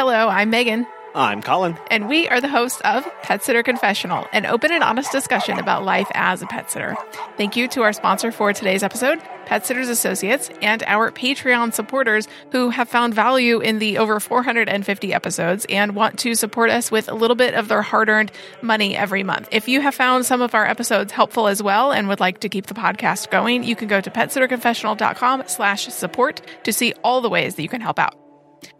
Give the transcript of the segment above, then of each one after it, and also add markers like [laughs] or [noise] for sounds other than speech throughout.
Hello, I'm Megan. I'm Colin. And we are the hosts of Pet Sitter Confessional, an open and honest discussion about life as a pet sitter. Thank you to our sponsor for today's episode, Pet Sitters Associates, and our Patreon supporters who have found value in the over 450 episodes and want to support us with a little bit of their hard earned money every month. If you have found some of our episodes helpful as well and would like to keep the podcast going, you can go to petsitterconfessional.com slash support to see all the ways that you can help out.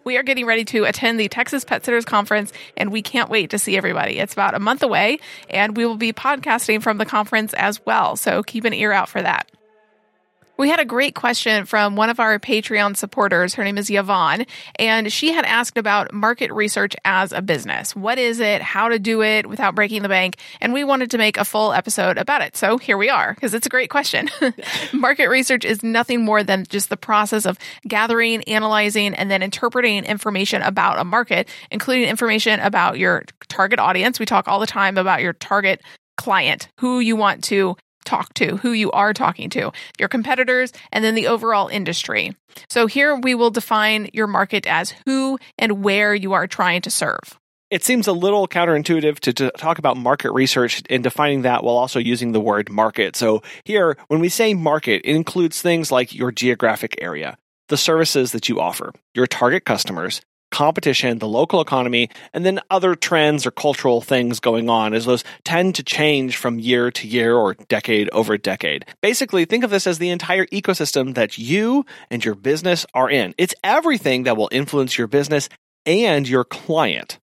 We are getting ready to attend the Texas Pet Sitters Conference, and we can't wait to see everybody. It's about a month away, and we will be podcasting from the conference as well. So keep an ear out for that. We had a great question from one of our Patreon supporters. Her name is Yvonne, and she had asked about market research as a business. What is it? How to do it without breaking the bank? And we wanted to make a full episode about it. So here we are, because it's a great question. [laughs] market research is nothing more than just the process of gathering, analyzing, and then interpreting information about a market, including information about your target audience. We talk all the time about your target client, who you want to talk to, who you are talking to, your competitors, and then the overall industry. So here we will define your market as who and where you are trying to serve. It seems a little counterintuitive to, to, talk about market research and defining that while also using the word market. So, here, when we say market, it includes things like your geographic area, the services that you offer, your target customers, competition, the local economy, and then other trends or cultural things going on as those tend to change from year to year or decade over decade. Basically, think of this as the entire ecosystem that you and your business are in. It's everything that will influence your business and your client.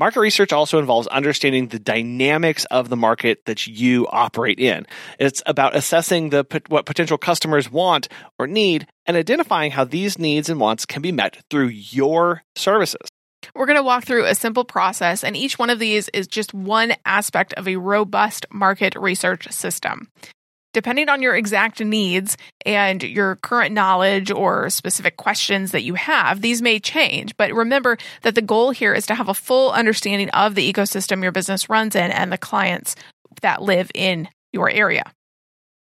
Market research also involves understanding the dynamics of the market that you operate in. It's about assessing the what potential customers want or need and identifying how these needs and wants can be met through your services. We're going to walk through a simple process, and each one of these is just one aspect of a robust market research system depending on your exact needs and your current knowledge or specific questions that you have, these may change. But remember that the goal here is to have a full understanding of the ecosystem your business runs in and the clients that live in your area.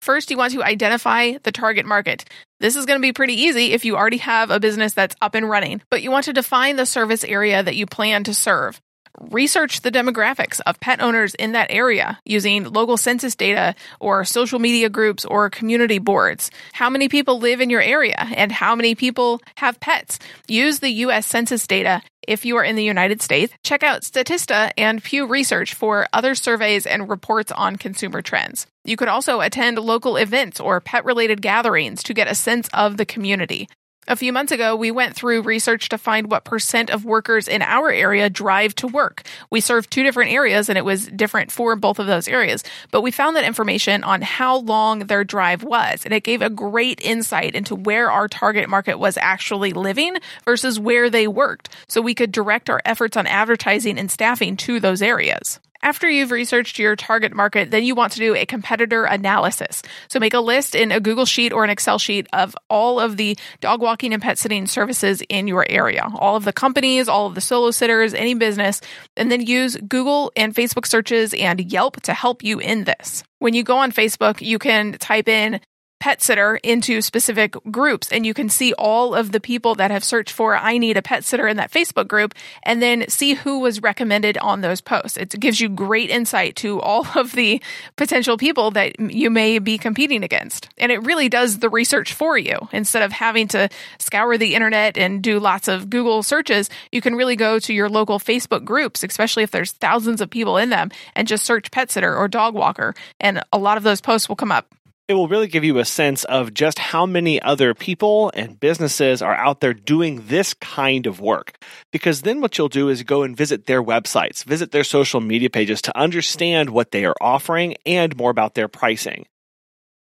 First, you want to identify the target market. This is going to be pretty easy if you already have a business that's up and running, but you want to define the service area that you plan to serve. Research the demographics of pet owners in that area using local census data or social media groups or community boards. How many people live in your area and how many people have pets? Use the US Census data if you are in the United States. Check out Statista and Pew Research for other surveys and reports on consumer trends. You could also attend local events or pet related gatherings to get a sense of the community. A few months ago, we went through research to find what percent of workers in our area drive to work. We served two different areas and it was different for both of those areas, but we found that information on how long their drive was, and it gave a great insight into where our target market was actually living versus where they worked, so we could direct our efforts on advertising and staffing to those areas. After you've researched your target market, then you want to do a competitor analysis. So make a list in a Google Sheet or an Excel sheet of all of the dog walking and pet sitting services in your area, all of the companies, all of the solo sitters, any business, and then use Google and Facebook searches and Yelp to help you in this. When you go on Facebook, you can type in pet sitter into specific groups and you can see all of the people that have searched for I need a pet sitter in that Facebook group and then see who was recommended on those posts. It gives you great insight to all [laughs] of the potential people that you may be competing against. And it really does the research for you. Instead of having to scour the internet and do lots of Google searches, you can really go to your local Facebook groups, especially if there's thousands of people in them and just search pet sitter or dog walker and a lot of those posts will come up it will really give you a sense of just how many other people and businesses are out there doing this kind of work. Because then what you'll do is go and visit their websites, visit their social media pages to understand what they are offering and more about their pricing.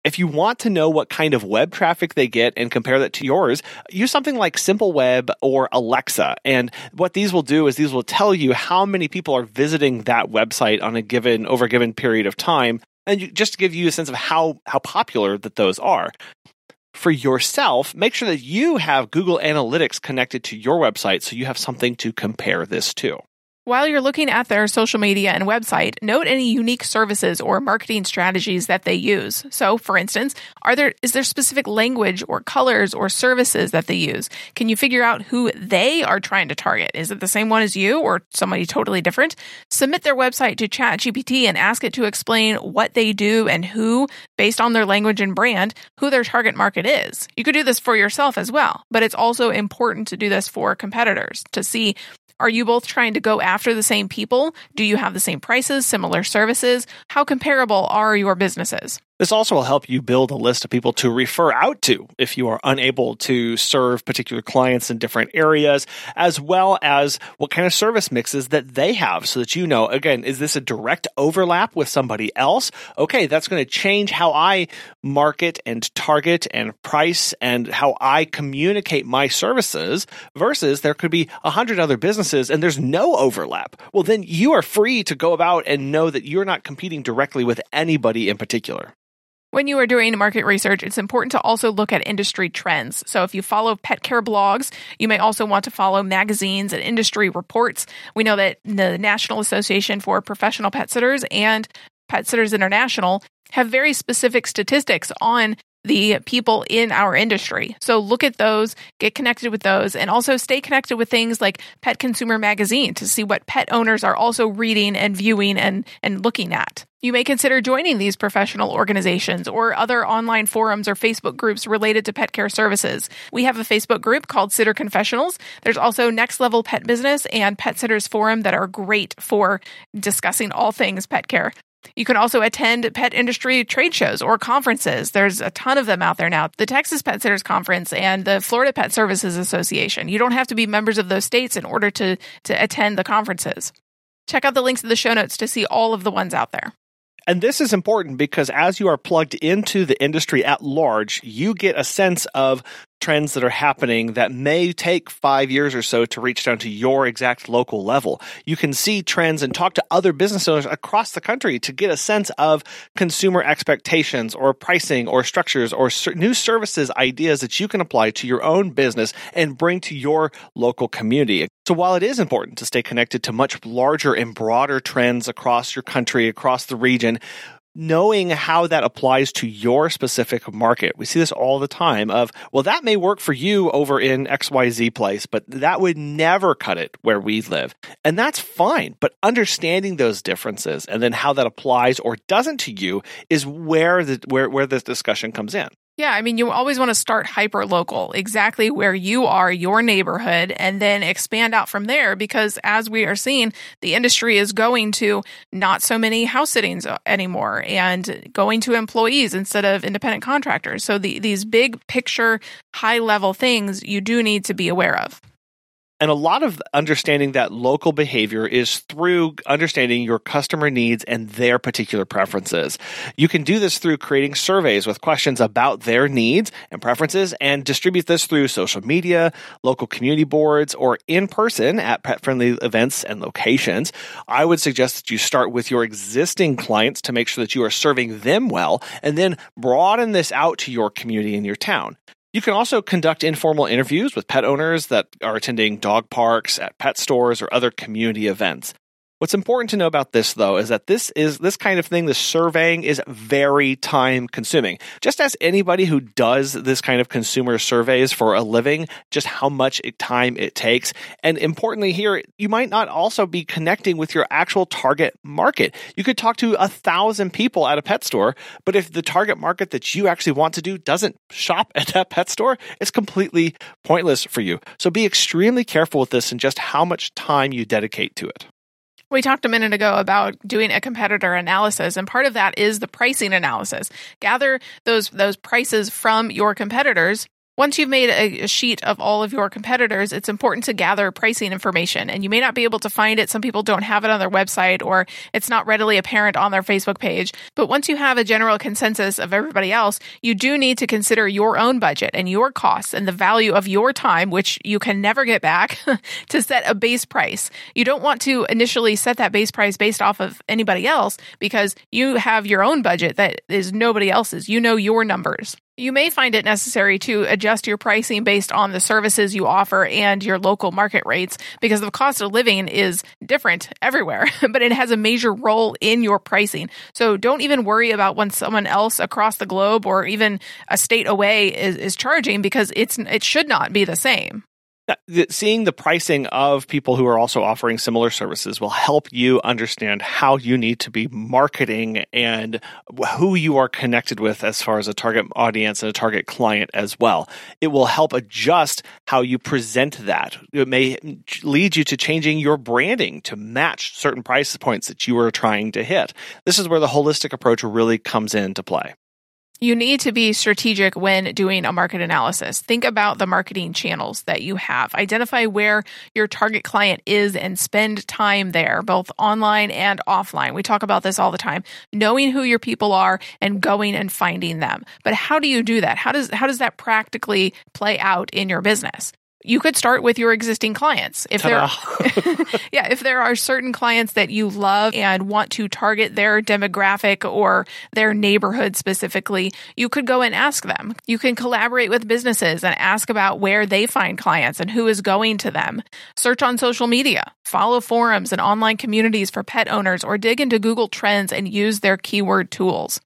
If you want to know what kind of web traffic they get and compare that to yours, use something like Similarweb or Alexa. And what these will do is these will tell you how many people are visiting that website on a given over a given period of time and just to give you a sense of how how popular that those are for yourself make sure that you have google analytics connected to your website so you have something to compare this to While you're looking at their social media and website, note any unique services or marketing strategies that they use. So, for instance, are there is there specific language or colors or services that they use? Can you figure out who they are trying to target? Is it the same one as you or somebody totally different? Submit their website to ChatGPT and ask it to explain what they do and who, based on their language and brand, who their target market is. You could do this for yourself as well, but it's also important to do this for competitors to see are you both trying to go after the same people? Do you have the same prices, similar services? How comparable are your businesses? This also will help you build a list of people to refer out to if you are unable to serve particular clients in different areas, as well as what kind of service mixes that they have so that you know, again, is this a direct overlap with somebody else? Okay, that's going to change how I market and target and price and how I communicate my services versus there could be a hundred other businesses and there's no overlap. Well, then you are free to go about and know that you're not competing directly with anybody in particular. When you are doing market research, it's important to also look at industry trends. So if you follow pet care blogs, you may also want to follow magazines and industry reports. We know that the National Association for Professional Pet Sitters and Pet Sitters International have very specific statistics on the people in our industry. So look at those, get connected with those, and also stay connected with things like Pet Consumer Magazine to see what pet owners are also reading and viewing and, and looking at. You may consider joining these professional organizations or other online forums or Facebook groups related to pet care services. We have a Facebook group called Sitter Confessionals. There's also Next Level Pet Business and Pet Sitters Forum that are great for discussing all things pet care. You can also attend pet industry trade shows or conferences. There's a ton of them out there now. The Texas Pet Sitters Conference and the Florida Pet Services Association. You don't have to be members of those states in order to, to attend the conferences. Check out the links in the show notes to see all of the ones out there. And this is important because as you are plugged into the industry at large, you get a sense of trends that are happening that may take five years or so to reach down to your exact local level. You can see trends and talk to other business owners across the country to get a sense of consumer expectations or pricing or structures or new services ideas that you can apply to your own business and bring to your local community. So while it is important to stay connected to much larger and broader trends across your country, across the region, knowing how that applies to your specific market. We see this all the time of, well, that may work for you over in XYZ place, but that would never cut it where we live. And that's fine. But understanding those differences and then how that applies or doesn't to you is where the, where, where this discussion comes in. Yeah, I mean, you always want to start hyper local, exactly where you are, your neighborhood, and then expand out from there because as we are seeing, the industry is going to not so many house sittings uh, anymore and going to employees instead of independent contractors. So the, these big picture, high level things you do need to be aware of. And a lot of understanding that local behavior is through understanding your customer needs and their particular preferences. You can do this through creating surveys with questions about their needs and preferences and distribute this through social media, local community boards, or in person at pet friendly events and locations. I would suggest that you start with your existing clients to make sure that you are serving them well and then broaden this out to your community in your town. You can also conduct informal interviews with pet owners that are attending dog parks, at pet stores, or other community events. What's important to know about this though is that this is this kind of thing, the surveying is very time consuming. Just as anybody who does this kind of consumer surveys for a living, just how much time it takes. And importantly here, you might not also be connecting with your actual target market. You could talk to a thousand people at a pet store, but if the target market that you actually want to do doesn't shop [laughs] at that pet store, it's completely pointless for you. So be extremely careful with this and just how much time you dedicate to it. We talked a minute ago about doing a competitor analysis, and part of that is the pricing analysis. Gather those those prices from your competitors once you've made a, sheet of all of your competitors, it's important to gather pricing information. And you may not be able to find it. Some people don't have it on their website or it's not readily apparent on their Facebook page. But once you have a general consensus of everybody else, you do need to consider your own budget and your costs and the value of your time, which you can never get back, [laughs] to set a base price. You don't want to initially set that base price based off of anybody else because you have your own budget that is nobody else's. You know your numbers. You may find it necessary to adjust your pricing based on the services you offer and your local market rates because the cost of living is different everywhere, [laughs] but it has a major role in your pricing. So don't even worry about when someone else across the globe or even a state away is, is charging because it's it should not be the same Uh, seeing the pricing of people who are also offering similar services will help you understand how you need to be marketing and who you are connected with as far as a target audience and a target client as well. It will help adjust how you present that. It may lead you to changing your branding to match certain price points that you are trying to hit. This is where the holistic approach really comes into play. You need to be strategic when doing a market analysis. Think about the marketing channels that you have. Identify where your target client is and spend time there, both online and offline. We talk about this all the time. Knowing who your people are and going and finding them. But how do you do that? How does how does that practically play out in your business? You could start with your existing clients. If there, [laughs] yeah, if there are certain clients that you love and want to target their demographic or their neighborhood specifically, you could go and ask them. You can collaborate with businesses and ask about where they find clients and who is going to them. Search on social media, follow forums and online communities for pet owners, or dig into Google Trends and use their keyword tools.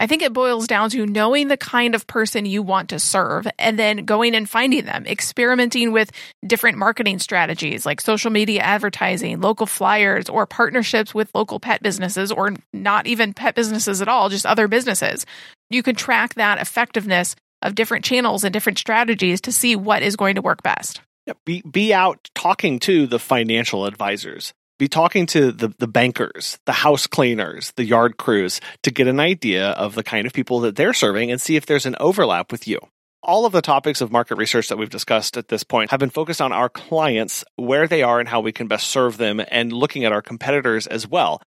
I think it boils down to knowing the kind of person you want to serve and then going and finding them, experimenting with different marketing strategies like social media advertising, local flyers, or partnerships with local pet businesses, or not even pet businesses at all, just other businesses. You can track that effectiveness of different channels and different strategies to see what is going to work best. Be, be out talking to the financial advisors be talking to the, the bankers, the house cleaners, the yard crews to get an idea of the kind of people that they're serving and see if there's an overlap with you. All of the topics of market research that we've discussed at this point have been focused on our clients, where they are, and how we can best serve them, and looking at our competitors as well.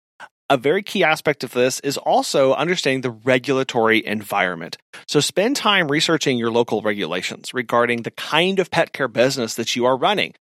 A very key aspect of this is also understanding the regulatory environment. So spend time researching your local regulations regarding the kind of pet care business that you are running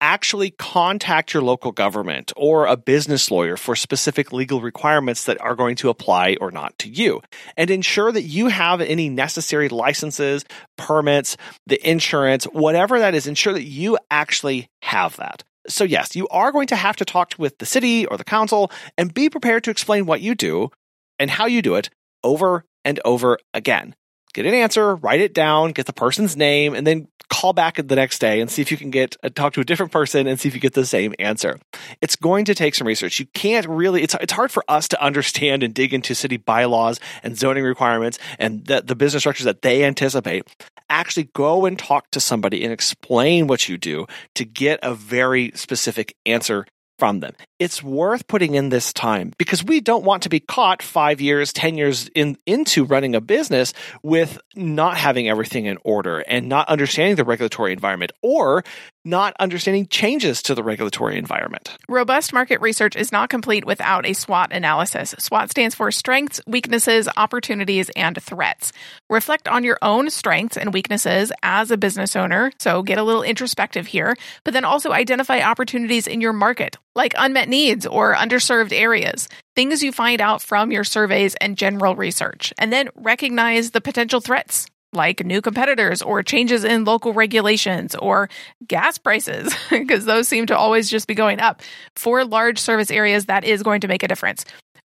actually contact your local government or a business lawyer for specific legal requirements that are going to apply or not to you and ensure that you have any necessary licenses, permits, the insurance, whatever that is, ensure that you actually have that. So yes, you are going to have to talk with the city or the council and be prepared to explain what you do and how you do it over and over again get an answer, write it down, get the person's name, and then call back the next day and see if you can get uh, talk to a different person and see if you get the same answer. It's going to take some research. You can't really it's it's hard for us to understand and dig into city bylaws and zoning requirements and the, the business structures that they anticipate. Actually go and talk to somebody and explain what you do to get a very specific answer from them. It's worth putting in this time because we don't want to be caught five years, 10 years in, into running a business with not having everything in order and not understanding the regulatory environment or not understanding changes to the regulatory environment. Robust market research is not complete without a SWOT analysis. SWOT stands for strengths, weaknesses, opportunities, and threats. Reflect on your own strengths and weaknesses as a business owner, so get a little introspective here, but then also identify opportunities in your market, like unmet needs or underserved areas, things you find out from your surveys and general research, and then recognize the potential threats like new competitors or changes in local regulations or gas prices, [laughs] because those seem to always just be going up. For large service areas, that is going to make a difference.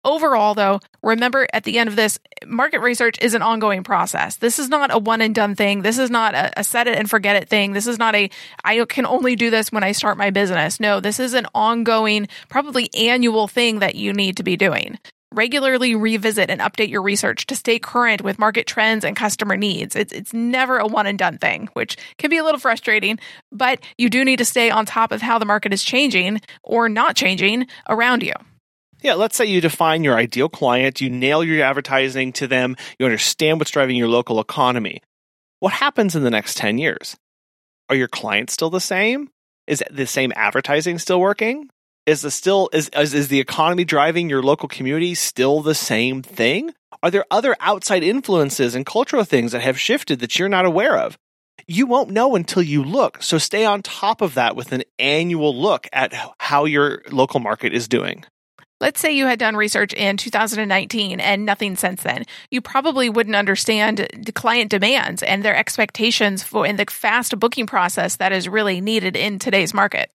Overall, though, remember at the end of this, market research is an ongoing process. This is not a one and done thing. This is not a, a, set it and forget it thing. This is not a, I can only do this when I start my business. No, this is an ongoing, probably annual thing that you need to be doing. Regularly revisit and update your research to stay current with market trends and customer needs. It's, it's never a one and done thing, which can be a little frustrating, but you do need to stay on top of how the market is changing or not changing around you. Yeah, let's say you define your ideal client, you nail your advertising to them, you understand what's driving your local economy. What happens in the next 10 years? Are your clients still the same? Is the same advertising still working? Is the still is, is the economy driving your local community still the same thing? Are there other outside influences and cultural things that have shifted that you're not aware of? You won't know until you look. So stay on top of that with an annual look at how your local market is doing. Let's say you had done research in 2019 and nothing since then. You probably wouldn't understand client demands and their expectations for in the fast booking process that is really needed in today's market.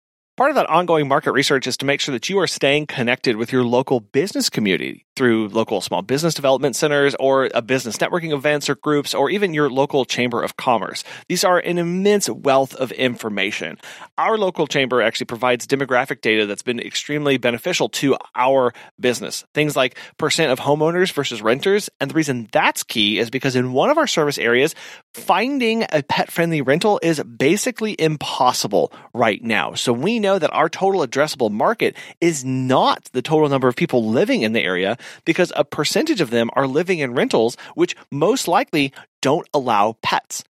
Part of that ongoing market research is to make sure that you are staying connected with your local business community through local small business development centers or a business networking events or groups or even your local chamber of commerce. These are an immense wealth of information. Our local chamber actually provides demographic data that's been extremely beneficial to our business. Things like percent of homeowners versus renters. And the reason that's key is because in one of our service areas, finding a pet friendly rental is basically impossible right now. So we know that our total addressable market is not the total number of people living in the area because a percentage of them are living in rentals, which most likely don't allow pets.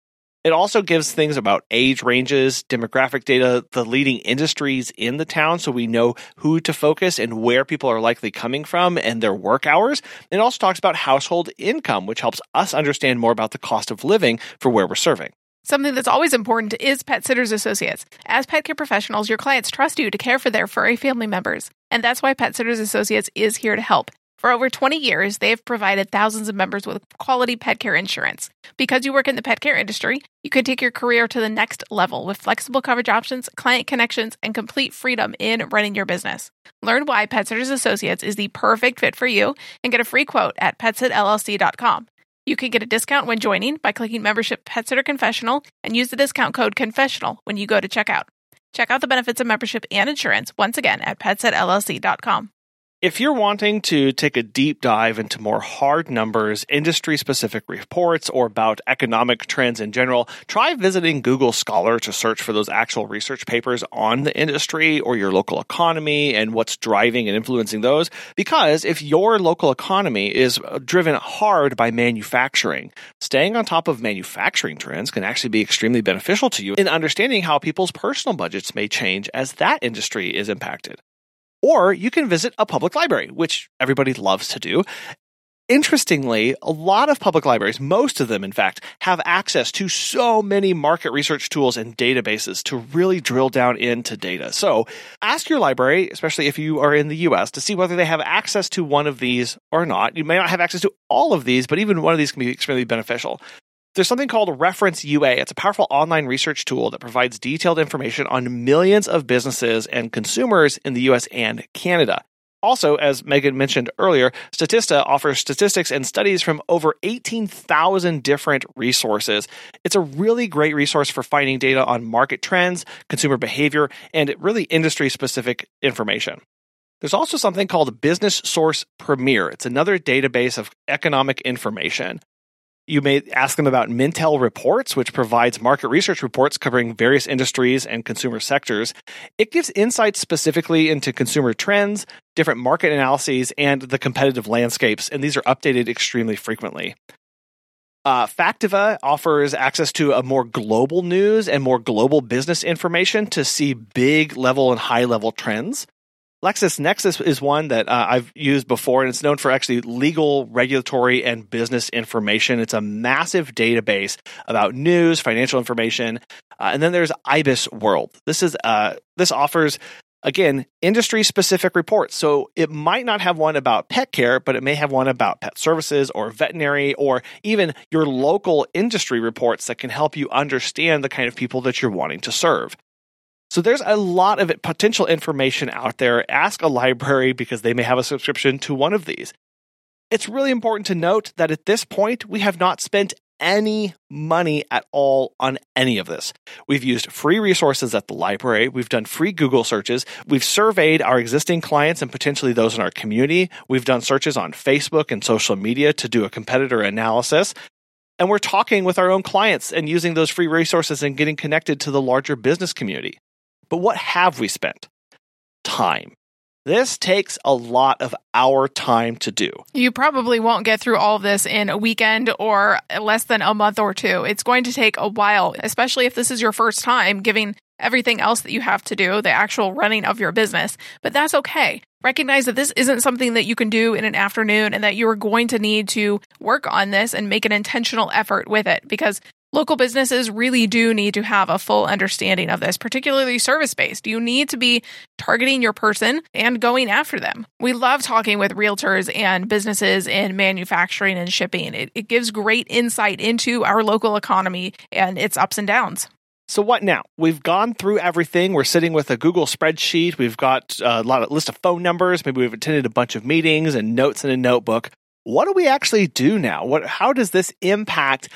It also gives things about age ranges, demographic data, the leading industries in the town so we know who to focus and where people are likely coming from and their work hours. It also talks about household income, which helps us understand more about the cost of living for where we're serving. Something that's always important is Pet Sitters Associates. As pet care professionals, your clients trust you to care for their furry family members. And that's why Pet Sitters Associates is here to help. For over 20 years, they have provided thousands of members with quality pet care insurance. Because you work in the pet care industry, you can take your career to the next level with flexible coverage options, client connections, and complete freedom in running your business. Learn why Pet Sitters Associates is the perfect fit for you and get a free quote at petsitllc.com. You can get a discount when joining by clicking membership Pet Sitter Confessional and use the discount code confessional when you go to checkout. Check out the benefits of membership and insurance once again at petsitllc.com. If you're wanting to take a deep dive into more hard numbers, industry specific reports, or about economic trends in general, try visiting Google Scholar to search for those actual research papers on the industry or your local economy and what's driving and influencing those. Because if your local economy is uh, driven hard by manufacturing, staying on top of manufacturing trends can actually be extremely beneficial to you in understanding how people's personal budgets may change as that industry is impacted. Or you can visit a public library, which everybody loves to do. Interestingly, a lot of public libraries, most of them in fact, have access to so many market research tools and databases to really drill down into data. So ask your library, especially if you are in the US, to see whether they have access to one of these or not. You may not have access to all of these, but even one of these can be extremely beneficial. There's something called ReferenceUSA. It's a powerful online research tool that provides detailed information on millions of businesses and consumers in the US and Canada. Also, as Megan mentioned earlier, Statista offers statistics and studies from over 18,000 different resources. It's a really great resource for finding data on market trends, consumer behavior, and really industry specific information. There's also something called Business Source Premier. It's another database of economic information. You may ask them about Mintel Reports, which provides market research reports covering various industries and consumer sectors. It gives insights specifically into consumer trends, different market analyses, and the competitive landscapes, and these are updated extremely frequently. Uh, Factiva offers access to a more global news and more global business information to see big level and high level trends. LexisNexis is one that uh, I've used before, and it's known for actually legal, regulatory, and business information. It's a massive database about news, financial information, uh, and then there's IBISWorld. This is uh, this offers again industry specific reports. So it might not have one about pet care, but it may have one about pet services or veterinary, or even your local industry reports that can help you understand the kind of people that you're wanting to serve. So there's a lot of potential information out there. Ask a library because they may have a subscription to one of these. It's really important to note that at this point, we have not spent any money at all on any of this. We've used free resources at the library. We've done free Google searches. We've surveyed our existing clients and potentially those in our community. We've done searches on Facebook and social media to do a competitor analysis. And we're talking with our own clients and using those free resources and getting connected to the larger business community. But what have we spent? Time. This takes a lot of our time to do. You probably won't get through all of this in a weekend or less than a month or two. It's going to take a while, especially if this is your first time giving everything else that you have to do, the actual running of your business. But that's okay. Recognize that this isn't something that you can do in an afternoon and that you are going to need to work on this and make an intentional effort with it because Local businesses really do need to have a full understanding of this, particularly service based. You need to be targeting your person and going after them. We love talking with realtors and businesses in manufacturing and shipping. It, it gives great insight into our local economy and its ups and downs. So what now? We've gone through everything. We're sitting with a Google spreadsheet. We've got a lot of list of phone numbers. Maybe we've attended a bunch of meetings and notes in a notebook. What do we actually do now? What how does this impact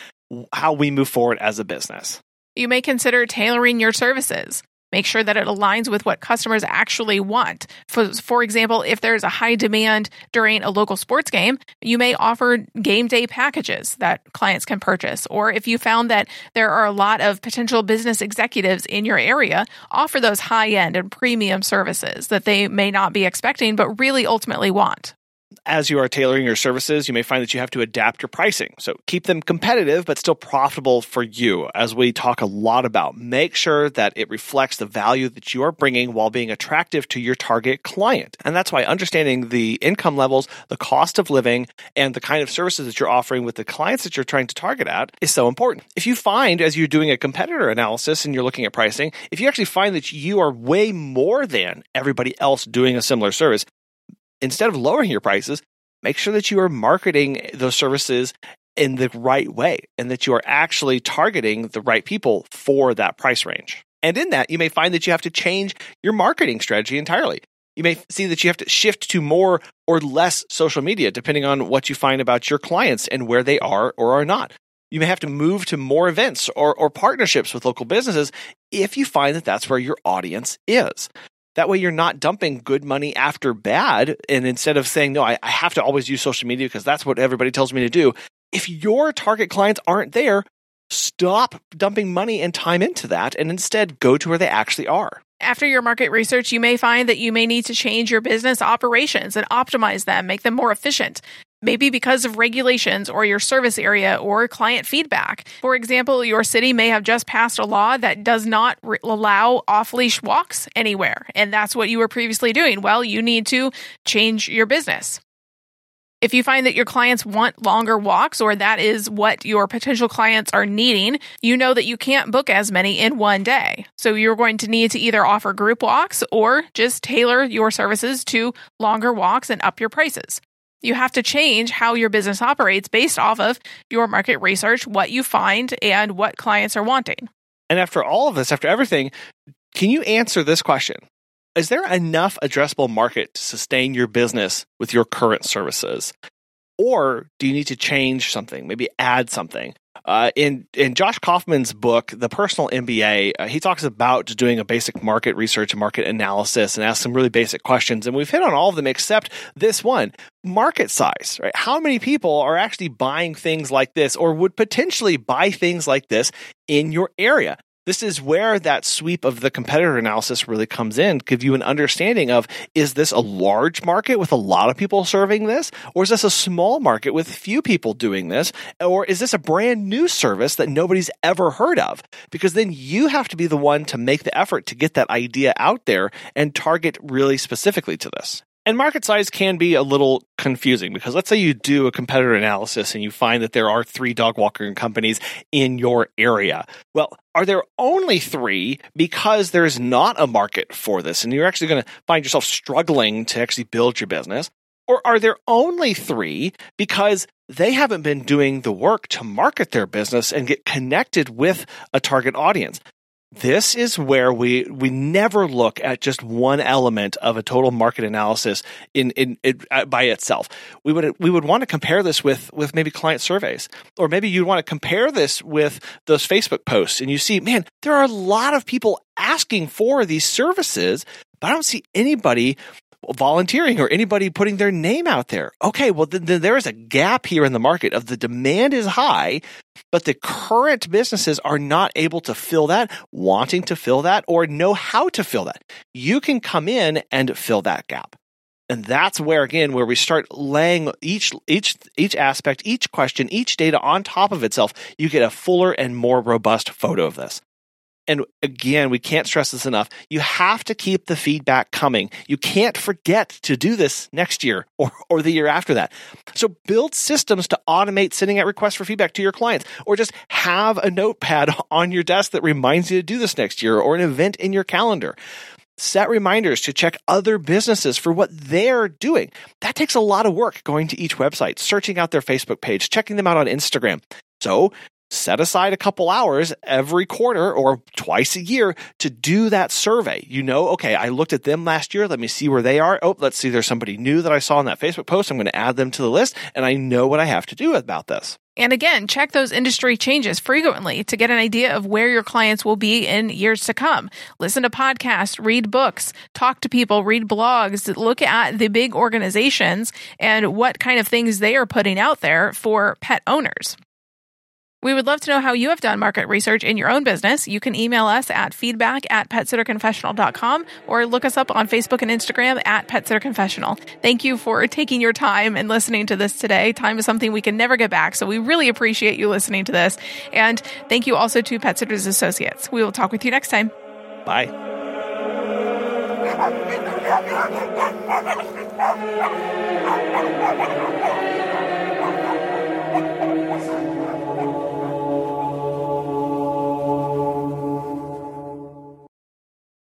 how we move forward as a business? You may consider tailoring your services. Make sure that it aligns with what customers actually want. For, for example, if there's a high demand during a local sports game, you may offer game day packages that clients can purchase. Or if you found that there are a lot of potential business executives in your area, offer those high end and premium services that they may not be expecting, but really ultimately want as you are tailoring your services, you may find that you have to adapt your pricing. So keep them competitive, but still profitable for you. As we talk a lot about, make sure that it reflects the value that you are bringing while being attractive to your target client. And that's why understanding the income levels, the cost of living, and the kind of services that you're offering with the clients that you're trying to target at is so important. If you find, as you're doing a competitor analysis and you're looking at pricing, if you actually find that you are way more than everybody else doing a similar service, instead of lowering your prices, make sure that you are marketing those services in the right way and that you are actually targeting the right people for that price range. And in that, you may find that you have to change your marketing strategy entirely. You may see that you have to shift to more or less social media depending on what you find about your clients and where they are or are not. You may have to move to more events or, or partnerships with local businesses if you find that that's where your audience is. That way, you're not dumping good money after bad. And instead of saying, no, I, I have to always use social media because that's what everybody tells me to do. If your target clients aren't there, stop dumping money and time into that and instead go to where they actually are. After your market research, you may find that you may need to change your business operations and optimize them, make them more efficient maybe because of regulations or your service area or client feedback. For example, your city may have just passed a law that does not re- allow off leash walks anywhere, and that's what you were previously doing. Well, you need to change your business. If you find that your clients want longer walks or that is what your potential clients are needing, you know that you can't book as many in one day. So you're going to need to either offer group walks or just tailor your services to longer walks and up your prices. You have to change how your business operates based off of your market research, what you find, and what clients are wanting. And after all of this, after everything, can you answer this question? Is there enough addressable market to sustain your business with your current services? Or do you need to change something, maybe add something? Uh, in in Josh Kaufman's book, The Personal MBA, uh, he talks about doing a basic market research and market analysis and ask some really basic questions. And we've hit on all of them except this one: market size. Right? How many people are actually buying things like this, or would potentially buy things like this in your area? This is where that sweep of the competitor analysis really comes in, give you an understanding of is this a large market with a lot of people serving this? Or is this a small market with few people doing this? Or is this a brand new service that nobody's ever heard of? Because then you have to be the one to make the effort to get that idea out there and target really specifically to this. And market size can be a little confusing because let's say you do a competitor analysis and you find that there are three dog walking companies in your area. Well, are there only three because there's not a market for this and you're actually going to find yourself struggling to actually build your business? Or are there only three because they haven't been doing the work to market their business and get connected with a target audience? This is where we we never look at just one element of a total market analysis in, in, uh, by itself. We would we would want to compare this with with maybe client surveys, or maybe you'd want to compare this with those Facebook posts, and you see, man, there are a lot of people asking for these services, but I don't see anybody volunteering or anybody putting their name out there. Okay, well, then, then there is a gap here in the market of the demand is high, but the current businesses are not able to fill that, wanting to fill that, or know how to fill that. You can come in and fill that gap. And that's where again where we start laying each each each aspect, each question, each data on top of itself, you get a fuller and more robust photo of this. And again, we can't stress this enough. You have to keep the feedback coming. You can't forget to do this next year or, or the year after that. So build systems to automate sending out requests for feedback to your clients, or just have a notepad [laughs] on your desk that reminds you to do this next year or an event in your calendar. Set reminders to check other businesses for what they're doing. That takes a lot of work going to each website, searching out their Facebook page, checking them out on Instagram. So set aside a couple hours every quarter or twice a year to do that survey. You know, okay, I looked at them last year. Let me see where they are. Oh, let's see, there's somebody new that I saw in that Facebook post. I'm going to add them to the list and I know what I have to do about this. And again, check those industry changes frequently to get an idea of where your clients will be in years to come. Listen to podcasts, read books, talk to people, read blogs, look at the big organizations and what kind of things they are putting out there for pet owners. We would love to know how you have done market research in your own business. You can email us at feedback at petsitterconfessional.com or look us up on Facebook and Instagram at petsitterconfessional. Thank you for taking your time and listening to this today. Time is something we can never get back, so we really appreciate you listening to this. And thank you also to Pet Sitters Associates. We will talk with you next time. Bye. [laughs]